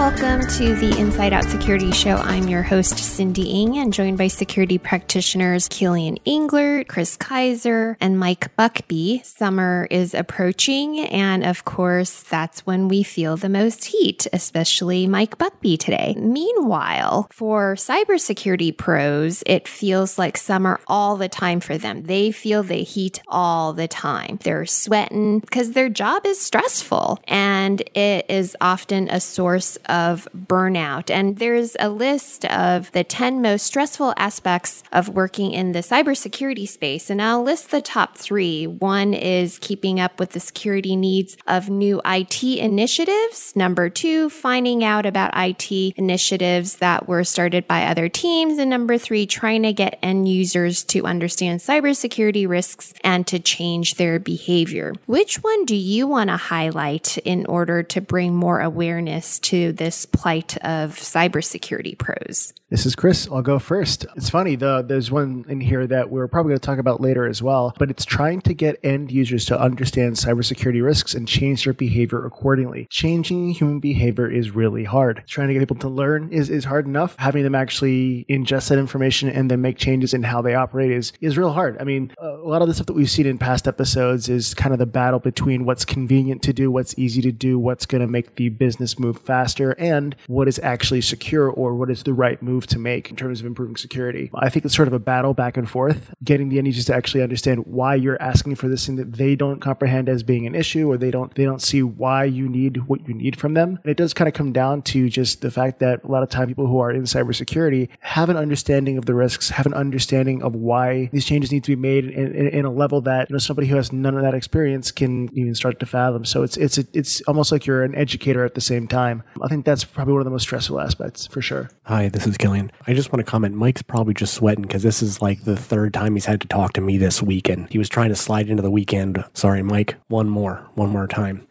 welcome to the Inside Out Security Show. I'm your host, Cindy Ng, and joined by security practitioners Killian Englert, Chris Kaiser, and Mike Buckbee. Summer is approaching, and of course, that's when we feel the most heat, especially Mike Buckbee today. Meanwhile, for cybersecurity pros, it feels like summer all the time for them. They feel the heat all the time. They're sweating because their job is stressful, and it is often a source of burnout. And there's a list of the 10 most stressful aspects of working in the cybersecurity space. And I'll list the top three. One is keeping up with the security needs of new IT initiatives. Number two, finding out about IT initiatives that were started by other teams. And number three, trying to get end users to understand cybersecurity risks and to change their behavior. Which one do you want to highlight in order to bring more awareness to this plight of cybersecurity pros? This is Chris. I'll go first. It's funny, though, there's one in here that we're probably going to talk about later as well, but it's trying to get end users to understand cybersecurity risks and change their behavior accordingly. Changing human behavior is really hard. Trying to get people to learn is, is hard enough. Having them actually ingest that information and then make changes in how they operate is, is real hard. I mean, a lot of the stuff that we've seen in past episodes is kind of the battle between what's convenient to do, what's easy to do, what's going to make the business move faster, and what is actually secure or what is the right move to make in terms of improving security. I think it's sort of a battle back and forth, getting the end users to actually understand why you're asking for this thing that they don't comprehend as being an issue or they don't they don't see why you need what you need from them. And it does kind of come down to just the fact that a lot of time people who are in cybersecurity have an understanding of the risks, have an understanding of why these changes need to be made in, in, in a level that you know somebody who has none of that experience can even start to fathom. So it's it's it's almost like you're an educator at the same time. I think that's probably one of the most stressful aspects for sure. Hi, this is I just want to comment. Mike's probably just sweating because this is like the third time he's had to talk to me this weekend. He was trying to slide into the weekend. Sorry, Mike. One more, one more time.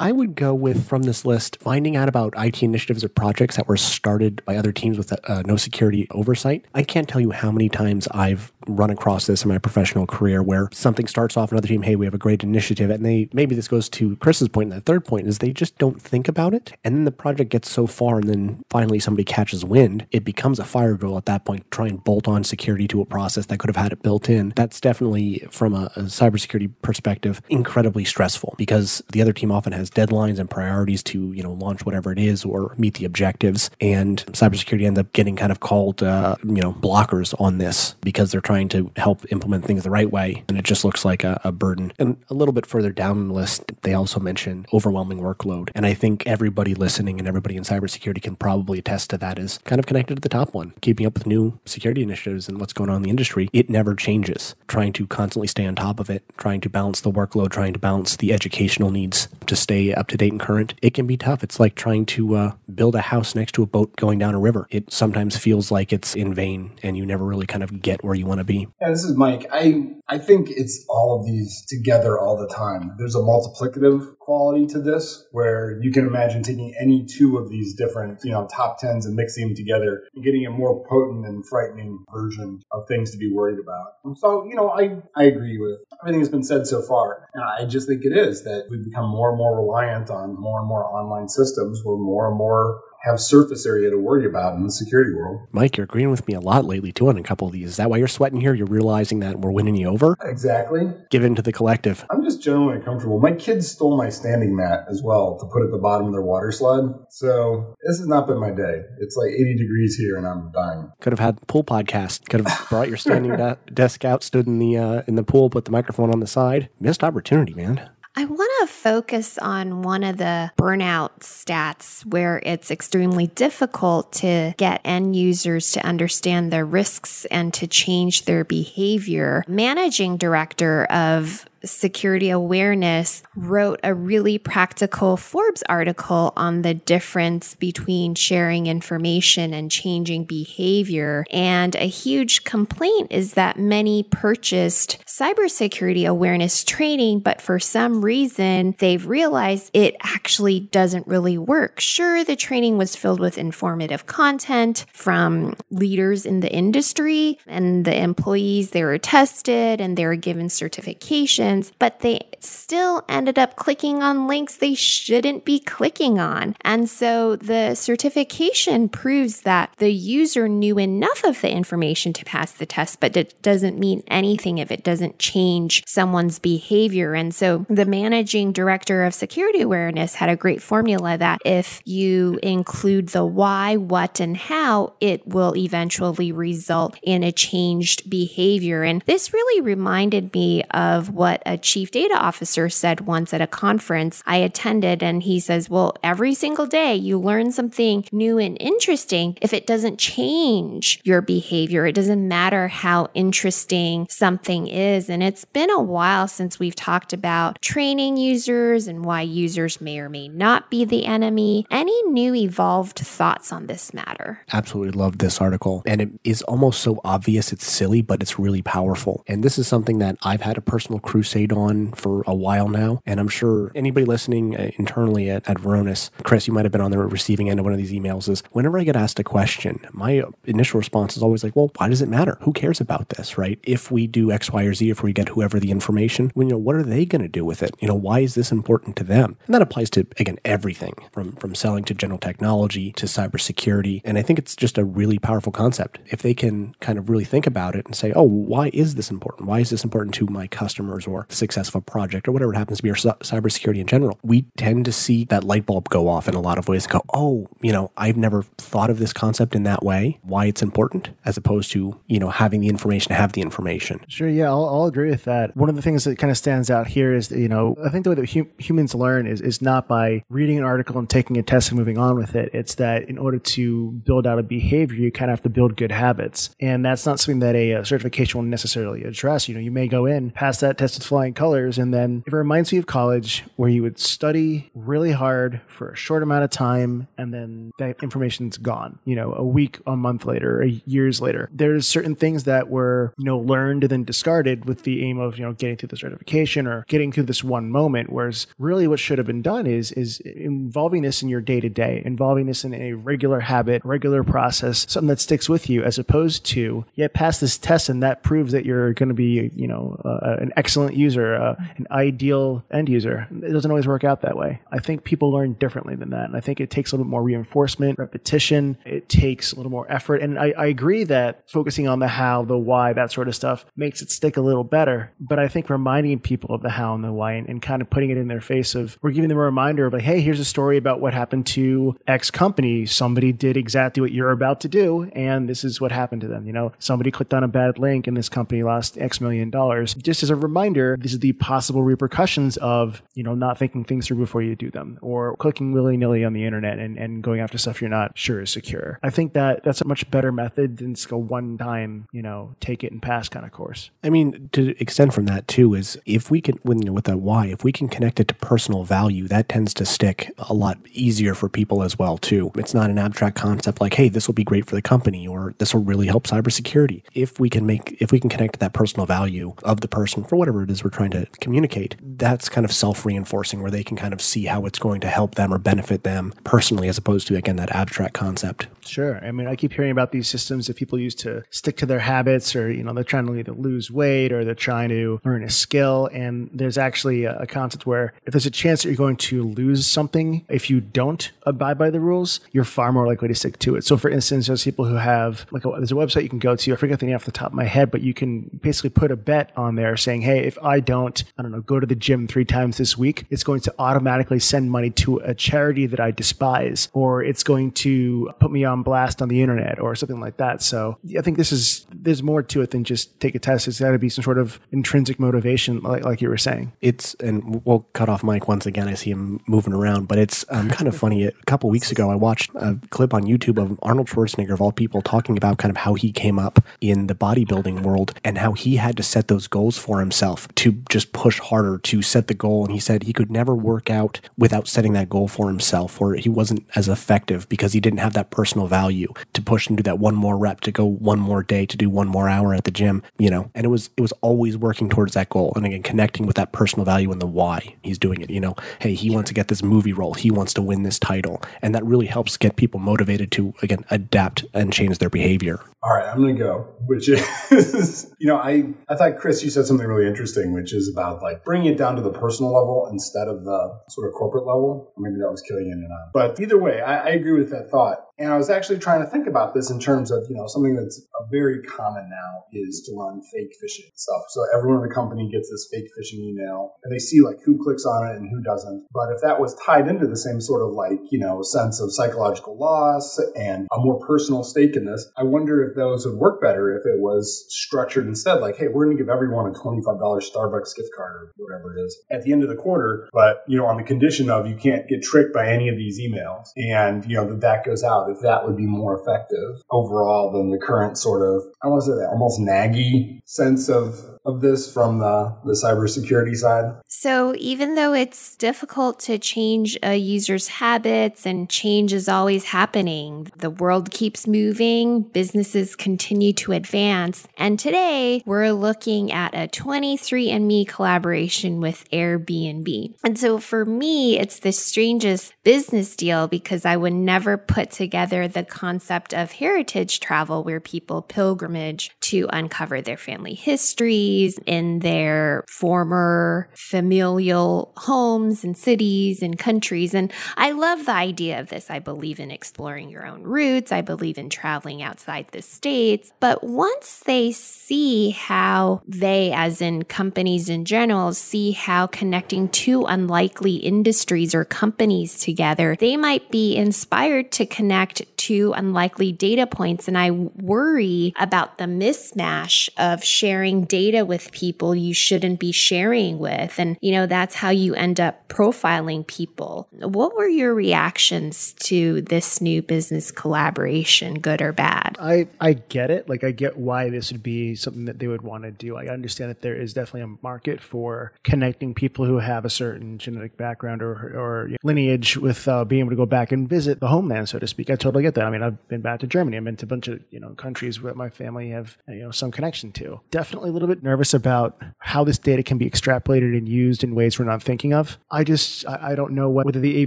I would go with from this list finding out about IT initiatives or projects that were started by other teams with uh, no security oversight. I can't tell you how many times I've run across this in my professional career where something starts off another team, hey, we have a great initiative, and they maybe this goes to Chris's point, and the third point is they just don't think about it, and then the project gets so far, and then finally somebody catches wind, it becomes a fire drill at that point. Try and bolt on security to a process that could have had it built in. That's definitely from a, a cybersecurity perspective incredibly stressful because the other team often has deadlines and priorities to you know launch whatever it is or meet the objectives, and cybersecurity ends up getting kind of called uh, you know blockers on this because they're trying to help implement things the right way, and it just looks like a, a burden. And a little bit further down the list, they also mention overwhelming workload, and I think everybody listening and everybody in cybersecurity can probably attest to that. Is kind of connected to the top one, keeping up with new security initiatives and what's going on in the industry. It never changes. Trying to constantly stay on top of it, trying to balance the workload, trying to balance the educational needs to stay up to date and current. It can be tough. It's like trying to uh, build a house next to a boat going down a river. It sometimes feels like it's in vain, and you never really kind of get where you want to be. Yeah, this is Mike. I I think it's all of these together all the time. There's a multiplicative quality to this where you can imagine taking any two of these different, you know, top tens and mixing them together and getting a more potent and frightening version of things to be worried about. So, you know, I, I agree with everything that's been said so far. And I just think it is that we've become more and more reliant on more and more online systems where more and more have surface area to worry about in the security world. Mike, you're agreeing with me a lot lately too on a couple of these. Is that why you're sweating here? You're realizing that we're winning you over? Exactly. Give in to the collective. I'm just generally uncomfortable. My kids stole my standing mat as well to put at the bottom of their water slide. So this has not been my day. It's like 80 degrees here and I'm dying. Could have had pool podcast. Could have brought your standing de- desk out, stood in the uh, in the pool, put the microphone on the side. Missed opportunity, man. I want to focus on one of the burnout stats where it's extremely difficult to get end users to understand their risks and to change their behavior. Managing director of security awareness wrote a really practical Forbes article on the difference between sharing information and changing behavior. And a huge complaint is that many purchased cybersecurity awareness training, but for some reason they've realized it actually doesn't really work. Sure, the training was filled with informative content from leaders in the industry and the employees, they were tested and they were given certification happens, but they still ended up clicking on links they shouldn't be clicking on. And so the certification proves that the user knew enough of the information to pass the test, but it doesn't mean anything if it doesn't change someone's behavior. And so the managing director of security awareness had a great formula that if you include the why, what, and how, it will eventually result in a changed behavior. And this really reminded me of what a chief data officer said once at a conference I attended. And he says, Well, every single day you learn something new and interesting. If it doesn't change your behavior, it doesn't matter how interesting something is. And it's been a while since we've talked about training users and why users may or may not be the enemy. Any new evolved thoughts on this matter? Absolutely love this article. And it is almost so obvious it's silly, but it's really powerful. And this is something that I've had a personal crusade on for a while now. And I'm sure anybody listening uh, internally at, at Varonis, Chris, you might have been on the receiving end of one of these emails, is whenever I get asked a question, my initial response is always like, well, why does it matter? Who cares about this, right? If we do X, Y, or Z, if we get whoever the information, well, you know, what are they going to do with it? You know, why is this important to them? And that applies to, again, everything from, from selling to general technology to cybersecurity. And I think it's just a really powerful concept. If they can kind of really think about it and say, oh, why is this important? Why is this important to my customers the success of a project or whatever it happens to be, or cybersecurity in general? We tend to see that light bulb go off in a lot of ways and go, oh, you know, I've never thought of this concept in that way, why it's important, as opposed to, you know, having the information to have the information. Sure. Yeah, I'll, I'll agree with that. One of the things that kind of stands out here is that, you know, I think the way that hum- humans learn is, is not by reading an article and taking a test and moving on with it. It's that in order to build out a behavior, you kind of have to build good habits. And that's not something that a, a certification will necessarily address. You know, you may go in, pass that test with flying colors, and then it reminds me of college where you would study really hard for a short amount of time and then that information's gone, you know, a week, a month later, a years later. There's certain things that were, you know, learned and then discarded with the aim of, you know, getting through the certification or getting through this one moment. Whereas really what should have been done is is involving this in your day to day, involving this in a regular habit, regular process, something that sticks with you, as opposed to yeah, pass this test and that proves that you're going to be you know uh, an excellent user, uh, an ideal end user. It doesn't always work out that way. I think people learn differently than that, and I think it takes a little bit more reinforcement, repetition. It takes a little more effort, and I, I agree that focusing on the how, the why, that sort of stuff makes it stick a little better. But I think reminding people of the how and the why, and, and kind of putting it in their face of we're giving them a reminder of like, hey, here's a story about what happened to X company. Somebody did exactly what you're about to do, and this is what happened to them. You know, somebody clicked on a bad link, and this company lost X million dollars. Just as a reminder, these are the possible repercussions of you know not thinking things through before you do them, or clicking willy nilly on the internet and, and going after stuff you're not sure is secure. I think that that's a much better method than just a one time, you know, take it and pass kind of course. I mean, to extend from that too is if we can, with that why, if we can connect it to personal value, that tends to stick a lot easier for people as well too. It's not an abstract concept like, hey, this will be great for the company or this will really help cybersecurity. If we can make, if we can connect to that personal value of the person for whatever it is we're trying to communicate, that's kind of self reinforcing where they can kind of see how it's going to help them or benefit them personally as opposed to, again, that abstract concept. Sure. I mean, I keep hearing about these systems that people use to stick to their habits or, you know, they're trying to either lose weight or they're trying to learn a skill. And there's actually a, concept where if there's a chance that you're going to lose something, if you don't abide by the rules, you're far more likely to stick to it. So, for instance, there's people who have, like, a, there's a website you can go to. I forget the name off the top of my head, but you can basically put a bet on there saying, hey, if I don't, I don't know, go to the gym three times this week, it's going to automatically send money to a charity that I despise, or it's going to put me on blast on the internet or something like that. So I think this is there's more to it than just take a test. It's got to be some sort of intrinsic motivation, like, like you were saying. It's and we'll cut off Mike once again. I see him moving around, but it's um, kind of funny. A couple weeks ago, I watched a clip on YouTube of Arnold Schwarzenegger of all people talking about kind of how he came up in the bodybuilding world and how he had to set those goals for himself to just push harder to set the goal. And he said he could never work out without setting that goal for himself, or he wasn't as effective because he didn't have that personal personal value to push and do that one more rep, to go one more day, to do one more hour at the gym, you know, and it was, it was always working towards that goal. And again, connecting with that personal value and the why he's doing it, you know, hey, he wants to get this movie role. He wants to win this title. And that really helps get people motivated to, again, adapt and change their behavior. All right, I'm going to go, which is, you know, I, I thought, Chris, you said something really interesting, which is about like bringing it down to the personal level instead of the sort of corporate level. Maybe that was killing in and out. But either way, I, I agree with that thought. And I was actually trying to think about this in terms of, you know, something that's very common now is to run fake phishing stuff. So everyone in the company gets this fake phishing email and they see like who clicks on it and who doesn't. But if that was tied into the same sort of like, you know, sense of psychological loss and a more personal stake in this, I wonder if those would work better if it was structured instead like, hey, we're going to give everyone a $25 Starbucks gift card or whatever it is at the end of the quarter. But, you know, on the condition of you can't get tricked by any of these emails and, you know, that that goes out if that would be more effective overall than the current sort of, I want to say that almost naggy sense of of this from the, the cybersecurity side? So, even though it's difficult to change a user's habits and change is always happening, the world keeps moving, businesses continue to advance. And today we're looking at a 23andMe collaboration with Airbnb. And so, for me, it's the strangest business deal because I would never put together the concept of heritage travel where people pilgrimage to uncover their family histories in their former familial homes and cities and countries. And I love the idea of this. I believe in exploring your own roots. I believe in traveling outside the states. But once they see how they, as in companies in general, see how connecting two unlikely industries or companies together, they might be inspired to connect two unlikely data points. And I worry about the mismatch of sharing data with people you shouldn't be sharing with. And, you know, that's how you end up profiling people. What were your reactions to this new business collaboration, good or bad? I, I get it. Like, I get why this would be something that they would want to do. I understand that there is definitely a market for connecting people who have a certain genetic background or, or lineage with uh, being able to go back and visit the homeland, so to speak. I totally get that. I mean, I've been back to Germany. I've been to a bunch of, you know, countries where my family have, you know, some connection to. Definitely a little bit nervous nervous about how this data can be extrapolated and used in ways we're not thinking of. I just, I don't know what, whether the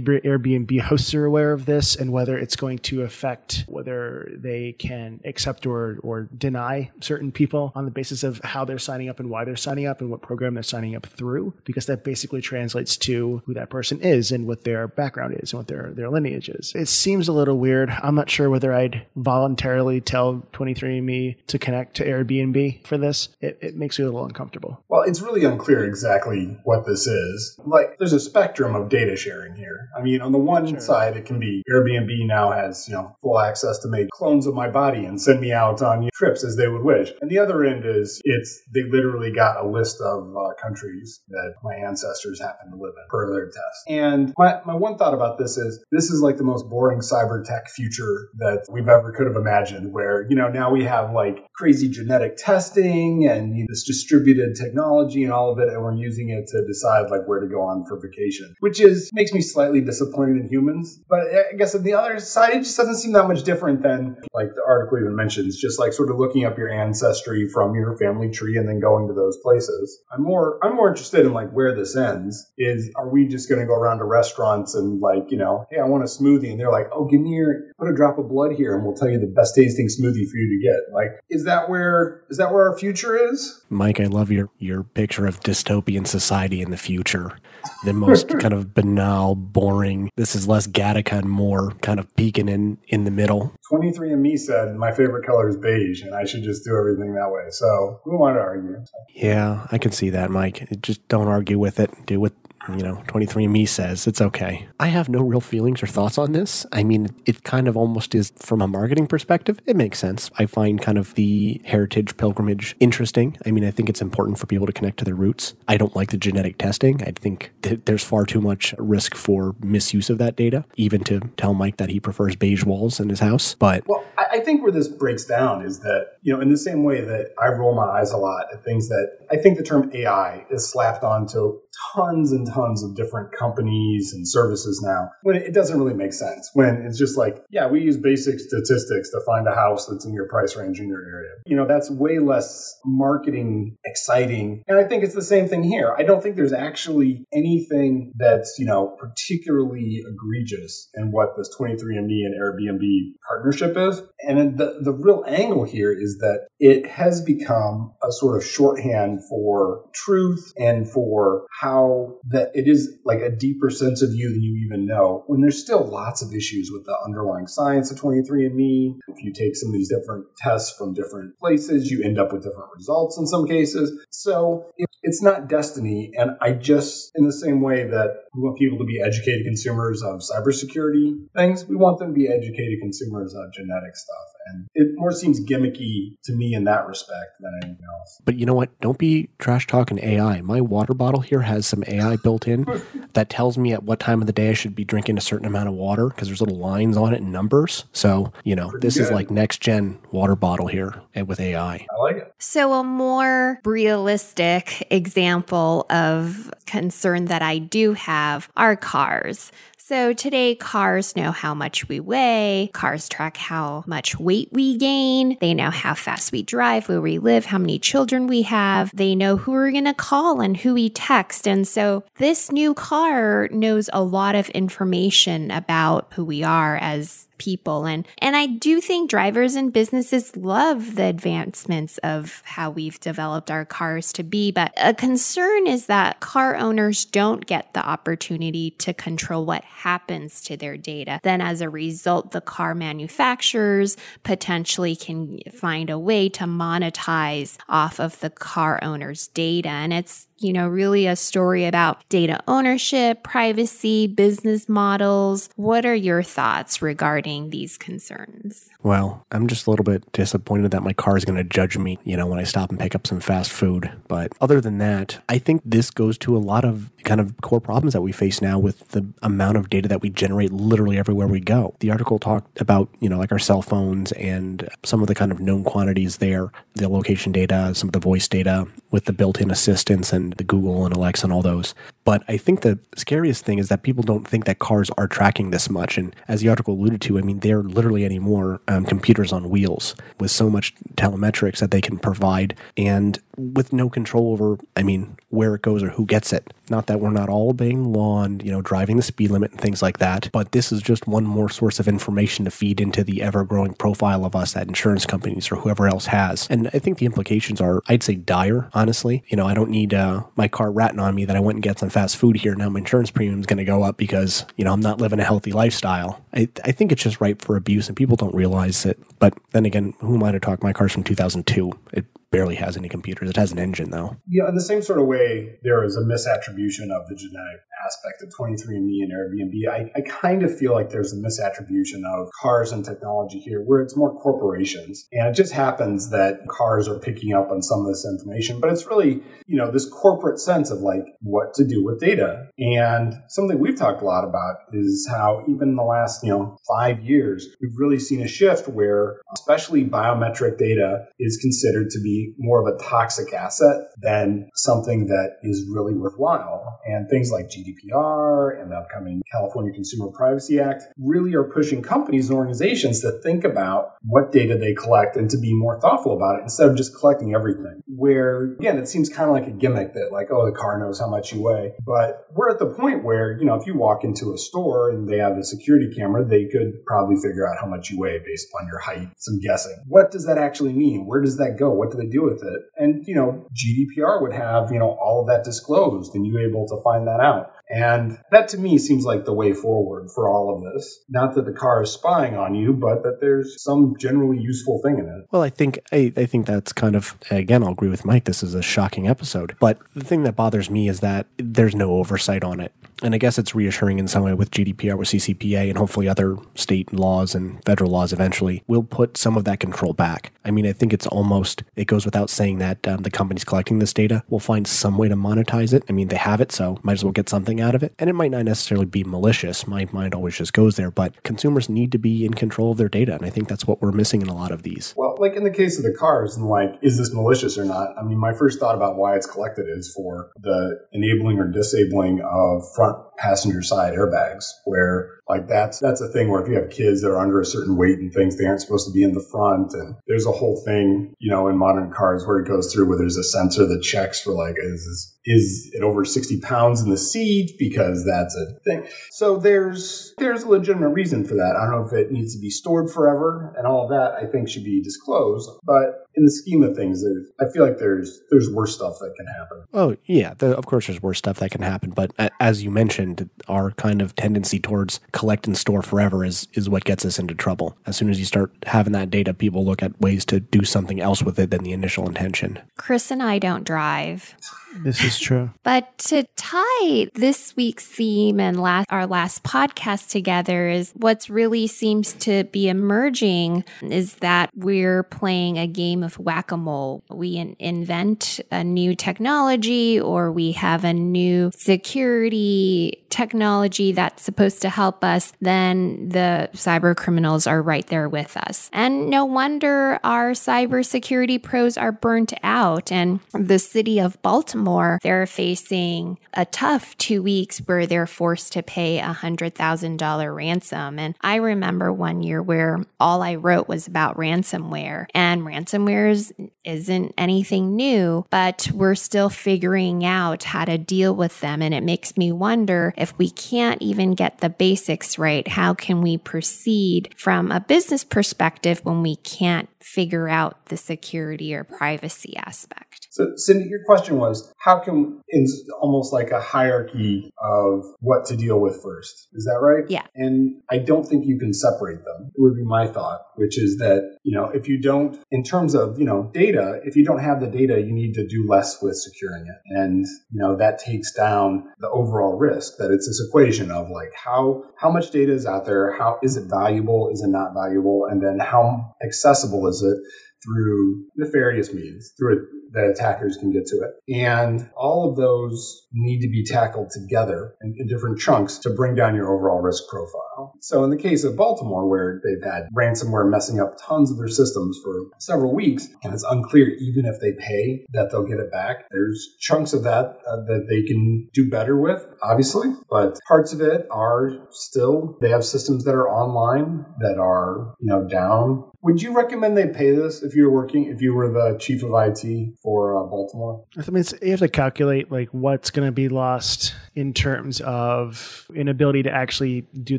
Airbnb hosts are aware of this and whether it's going to affect whether they can accept or, or deny certain people on the basis of how they're signing up and why they're signing up and what program they're signing up through, because that basically translates to who that person is and what their background is and what their, their lineage is. It seems a little weird. I'm not sure whether I'd voluntarily tell 23andMe to connect to Airbnb for this. It, it makes me a little uncomfortable. Well, it's really unclear exactly what this is. Like, there's a spectrum of data sharing here. I mean, on the one sure. side, it can be Airbnb now has, you know, full access to make clones of my body and send me out on trips as they would wish. And the other end is it's, they literally got a list of uh, countries that my ancestors happen to live in per their test. And my, my one thought about this is this is like the most boring cyber tech future that we've ever could have imagined where, you know, now we have like crazy genetic testing and you know, this distributed technology and all of it, and we're using it to decide like where to go on for vacation, which is makes me slightly disappointed in humans. But I guess on the other side, it just doesn't seem that much different than like the article even mentions, just like sort of looking up your ancestry from your family tree and then going to those places. I'm more I'm more interested in like where this ends. Is are we just going to go around to restaurants and like you know, hey, I want a smoothie, and they're like, oh, give me your put a drop of blood here, and we'll tell you the best tasting smoothie for you to get. Like, is that where is that where our future is? Mike, I love your your picture of dystopian society in the future. The most kind of banal, boring. This is less Gattaca and more kind of peeking in in the middle. 23andMe said my favorite color is beige, and I should just do everything that way. So who want to argue? Yeah, I can see that, Mike. Just don't argue with it. Do what you know, 23andMe says it's okay. I have no real feelings or thoughts on this. I mean, it kind of almost is from a marketing perspective. It makes sense. I find kind of the heritage pilgrimage interesting. I mean, I think it's important for people to connect to their roots. I don't like the genetic testing. I think th- there's far too much risk for misuse of that data, even to tell Mike that he prefers beige walls in his house. But well, I think where this breaks down is that, you know, in the same way that I roll my eyes a lot at things that I think the term AI is slapped onto tons and tons tons of different companies and services now when it doesn't really make sense. When it's just like, yeah, we use basic statistics to find a house that's in your price range in your area. You know, that's way less marketing exciting. And I think it's the same thing here. I don't think there's actually anything that's, you know, particularly egregious in what this 23andMe and Airbnb partnership is. And the, the real angle here is that it has become a sort of shorthand for truth and for how that it is like a deeper sense of you than you even know when there's still lots of issues with the underlying science of 23andme if you take some of these different tests from different places you end up with different results in some cases. So it's not destiny and i just in the same way that we want people to be educated consumers of cybersecurity things we want them to be educated consumers of genetic stuff and it more seems gimmicky to me in that respect than anything else. But you know what? Don't be trash talking AI. My water bottle here has some AI built in that tells me at what time of the day I should be drinking a certain amount of water because there's little lines on it and numbers. So, you know, Pretty this good. is like next gen water bottle here eh, with AI. I like it. So, a more realistic example of concern that I do have are cars. So today, cars know how much we weigh, cars track how much weight we gain, they know how fast we drive, where we live, how many children we have, they know who we're going to call and who we text. And so this new car knows a lot of information about who we are as people. And and I do think drivers and businesses love the advancements of how we've developed our cars to be but a concern is that car owners don't get the opportunity to control what happens to their data. Then as a result the car manufacturers potentially can find a way to monetize off of the car owner's data. And it's you know, really a story about data ownership, privacy, business models. What are your thoughts regarding these concerns? Well, I'm just a little bit disappointed that my car is going to judge me, you know, when I stop and pick up some fast food. But other than that, I think this goes to a lot of kind of core problems that we face now with the amount of data that we generate literally everywhere we go. The article talked about, you know, like our cell phones and some of the kind of known quantities there, the location data, some of the voice data with the built in assistants and the Google and Alexa and all those. But I think the scariest thing is that people don't think that cars are tracking this much. And as the article alluded to, I mean, they're literally anymore um, computers on wheels with so much telemetrics that they can provide and with no control over, I mean, where it goes or who gets it. Not that we're not all obeying law and, you know, driving the speed limit and things like that, but this is just one more source of information to feed into the ever growing profile of us that insurance companies or whoever else has. And I think the implications are, I'd say, dire, honestly. You know, I don't need uh, my car ratting on me that I went and get some fast food here. Now my insurance premium is going to go up because, you know, I'm not living a healthy lifestyle. I, I think it's just ripe for abuse and people don't realize it. But then again, who am I to talk? My car's from 2002. It barely has any computers. It has an engine though. Yeah, in the same sort of way, there is a misattribution of the genetic aspect of 23andMe and Airbnb. I, I kind of feel like there's a misattribution of cars and technology here where it's more corporations. And it just happens that cars are picking up on some of this information, but it's really, you know, this corporate sense of like what to do with data. And something we've talked a lot about is how even in the last, you know, five years, we've really seen a shift where especially biometric data is considered to be more of a toxic asset than something that is really worthwhile. And things like GDPR and the upcoming California Consumer Privacy Act really are pushing companies and organizations to think about what data they collect and to be more thoughtful about it instead of just collecting everything. Where, again, it seems kind of like a gimmick that, like, oh, the car knows how much you weigh. But we're at the point where, you know, if you walk into a store and they have a security camera, they could probably figure out how much you weigh based upon your height, some guessing. What does that actually mean? Where does that go? What do they do with it? And, you know, GDPR would have, you know, all of that disclosed and you able to find that out. And that to me seems like the way forward for all of this. Not that the car is spying on you, but that there's some generally useful thing in it. Well, I think I, I think that's kind of again, I'll agree with Mike. This is a shocking episode, but the thing that bothers me is that there's no oversight on it. And I guess it's reassuring in some way with GDPR, with CCPA, and hopefully other state laws and federal laws eventually will put some of that control back. I mean, I think it's almost, it goes without saying that um, the companies collecting this data will find some way to monetize it. I mean, they have it, so might as well get something out of it. And it might not necessarily be malicious. My mind always just goes there, but consumers need to be in control of their data. And I think that's what we're missing in a lot of these. Well, like in the case of the cars, and like, is this malicious or not? I mean, my first thought about why it's collected is for the enabling or disabling of front passenger side airbags, where like that's that's a thing where if you have kids that are under a certain weight and things, they aren't supposed to be in the front. And there's a whole thing, you know, in modern cars where it goes through where there's a sensor that checks for like is is it over 60 pounds in the seat because that's a thing. So there's there's a legitimate reason for that. I don't know if it needs to be stored forever and all of that. I think should be disclosed, but in the scheme of things, I feel like there's there's worse stuff that can happen. Oh yeah, the, of course there's worse stuff that can happen, but as you mentioned, our kind of tendency towards collect and store forever is is what gets us into trouble. As soon as you start having that data, people look at ways to do something else with it than the initial intention. Chris and I don't drive. This is true. But to tie this week's theme and last, our last podcast together is what's really seems to be emerging is that we're playing a game of whack a mole. We in- invent a new technology or we have a new security technology that's supposed to help us, then the cyber criminals are right there with us. And no wonder our cybersecurity pros are burnt out. And the city of Baltimore, they're facing a tough two weeks where they're forced to pay a $100,000 ransom. And I remember one year where all I wrote was about ransomware, and ransomware is, isn't anything new, but we're still figuring out how to deal with them. And it makes me wonder if we can't even get the basics right, how can we proceed from a business perspective when we can't figure out the security or privacy aspect? So, Cindy, your question was how can, in almost like a hierarchy of what to deal with first. Is that right? Yeah. And I don't think you can separate them. It would be my thought, which is that, you know, if you don't, in terms of, you know, data, if you don't have the data, you need to do less with securing it. And, you know, that takes down the overall risk that it's this equation of like how, how much data is out there? How is it valuable? Is it not valuable? And then how accessible is it? Through nefarious means, through that attackers can get to it. And all of those need to be tackled together in, in, different chunks to bring down your overall risk profile. So in the case of Baltimore, where they've had ransomware messing up tons of their systems for several weeks, and it's unclear even if they pay that they'll get it back, there's chunks of that uh, that they can do better with, obviously, but parts of it are still, they have systems that are online that are, you know, down. Would you recommend they pay this if you were working, if you were the chief of IT for uh, Baltimore? I mean, you have to calculate like what's going to be lost in terms of inability to actually do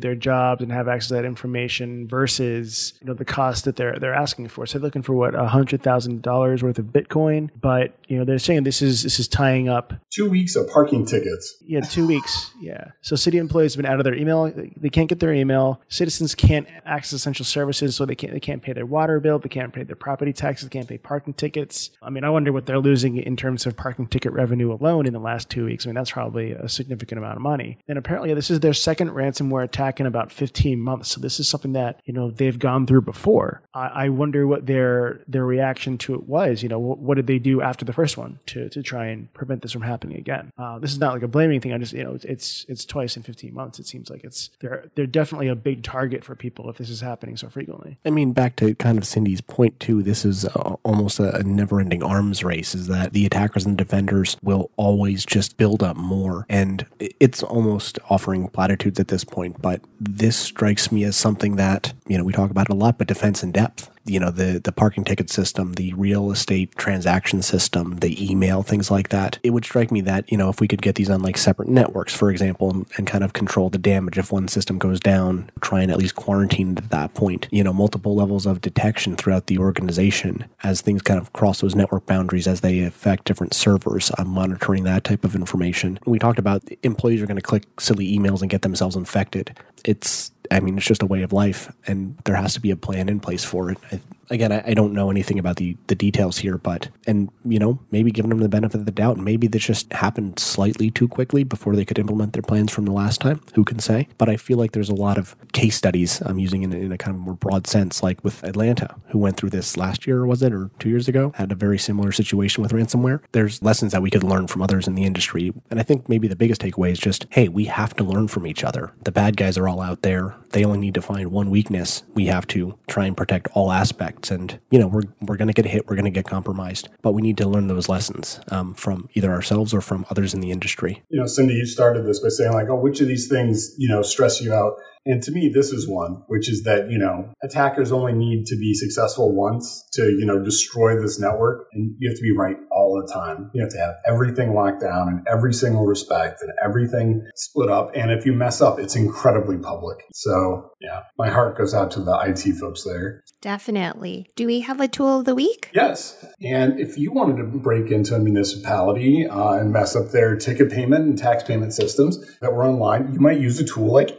their jobs and have access to that information versus you know the cost that they're they're asking for. So they're looking for what a hundred thousand dollars worth of Bitcoin, but you know they're saying this is this is tying up two weeks of parking tickets. Yeah, two weeks. Yeah. So city employees have been out of their email. They can't get their email. Citizens can't access essential services, so they can't they can't pay their water bill. They can't pay their property taxes. They can't pay parking tickets. I mean, I wonder what they're losing in terms of parking ticket revenue alone in the last two weeks. I mean, that's probably a significant amount of money. And apparently, this is their second ransomware attack in about 15 months. So this is something that you know they've gone through before. I, I wonder what their their reaction to it was. You know, what, what, did they do after the first one to to try and prevent this from happening again? Uh, this is not like a blaming thing. I just you know it's it's twice in 15 months. It seems like it's they're they're definitely a big target for people if this is happening so frequently. I mean, back to kind of Cindy's point too. This is uh, almost a, a never-ending arms race. Is that the attackers and defenders will always just build up more, and it's almost offering platitudes at this point. But this strikes me as something that you know we talk about a lot, but defense in depth you know the the parking ticket system, the real estate transaction system, the email things like that. It would strike me that you know if we could get these on like separate networks, for example, and, and kind of control the damage if one system goes down, try and at least quarantine at that point. You know, multiple levels of detection throughout the organization as things kind of cross those network boundaries as they affect different servers. I'm monitoring that type of information. We talked about employees are going to click silly emails and get themselves infected. It's I mean, it's just a way of life, and there has to be a plan in place for it. I, again, I, I, don't know anything about the the details here, but and you know maybe giving them the benefit of the doubt, maybe this just happened slightly too quickly before they could implement their plans from the last time. Who can say? But I feel like there's a lot of case studies I'm using in, in a kind of more broad sense, like with Atlanta, who went through this last year, or was it, or two years ago, had a very similar situation with ransomware. There's lessons that we could learn from others in the industry, and I think maybe the biggest takeaway is just, hey, we have to learn from each other. The bad guys are all out there. They only need to find one weakness. We have to try and protect all aspects. And, you know, we're, we're going to get hit, we're going to get compromised, but we need to learn those lessons um, from either ourselves or from others in the industry. You know, Cindy, you started this by saying, like, oh, which of these things, you know, stress you out? And to me, this is one, which is that, you know, attackers only need to be successful once to, you know, destroy this network. And you have to be right all the time. You have to have everything locked down in every single respect and everything split up. And if you mess up, it's incredibly public. So, yeah, my heart goes out to the IT folks there. Definitely. Do we have a tool of the week? Yes. And if you wanted to break into a municipality uh, and mess up their ticket payment and tax payment systems that were online, you might use a tool like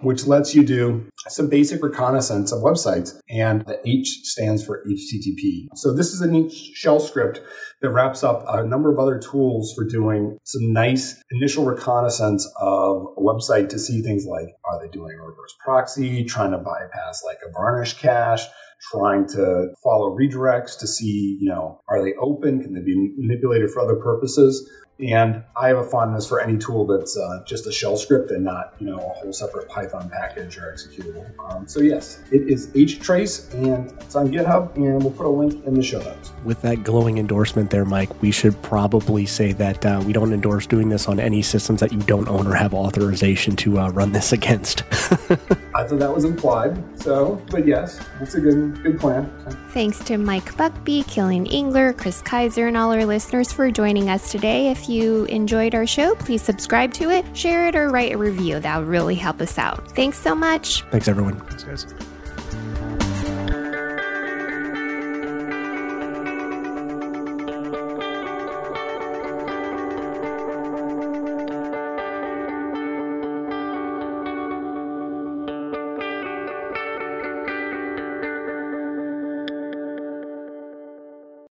Which lets you do some basic reconnaissance of websites. And the H stands for HTTP. So this is a neat shell script that wraps up a number of other tools for doing some nice initial reconnaissance of a website to see things like are they doing a reverse proxy, trying to bypass like a varnish cache, trying to follow redirects to see, you know, are they open? Can they be manipulated for other purposes? And I have a fondness for any tool that's uh, just a shell script and not, you know, a whole separate Python package or executable. Um, so yes, it is htrace and it's on GitHub, and we'll put a link in the show notes. With that glowing endorsement there, Mike, we should probably say that uh, we don't endorse doing this on any systems that you don't own or have authorization to uh, run this against. I thought that was implied. So, but yes, that's a good good plan. Thanks to Mike Buckbee, Killian Englert, Chris Kaiser, and all our listeners for joining us today. If you enjoyed our show, please subscribe to it, share it, or write a review. That would really help us out. Thanks so much. Thanks, everyone. Thanks, guys.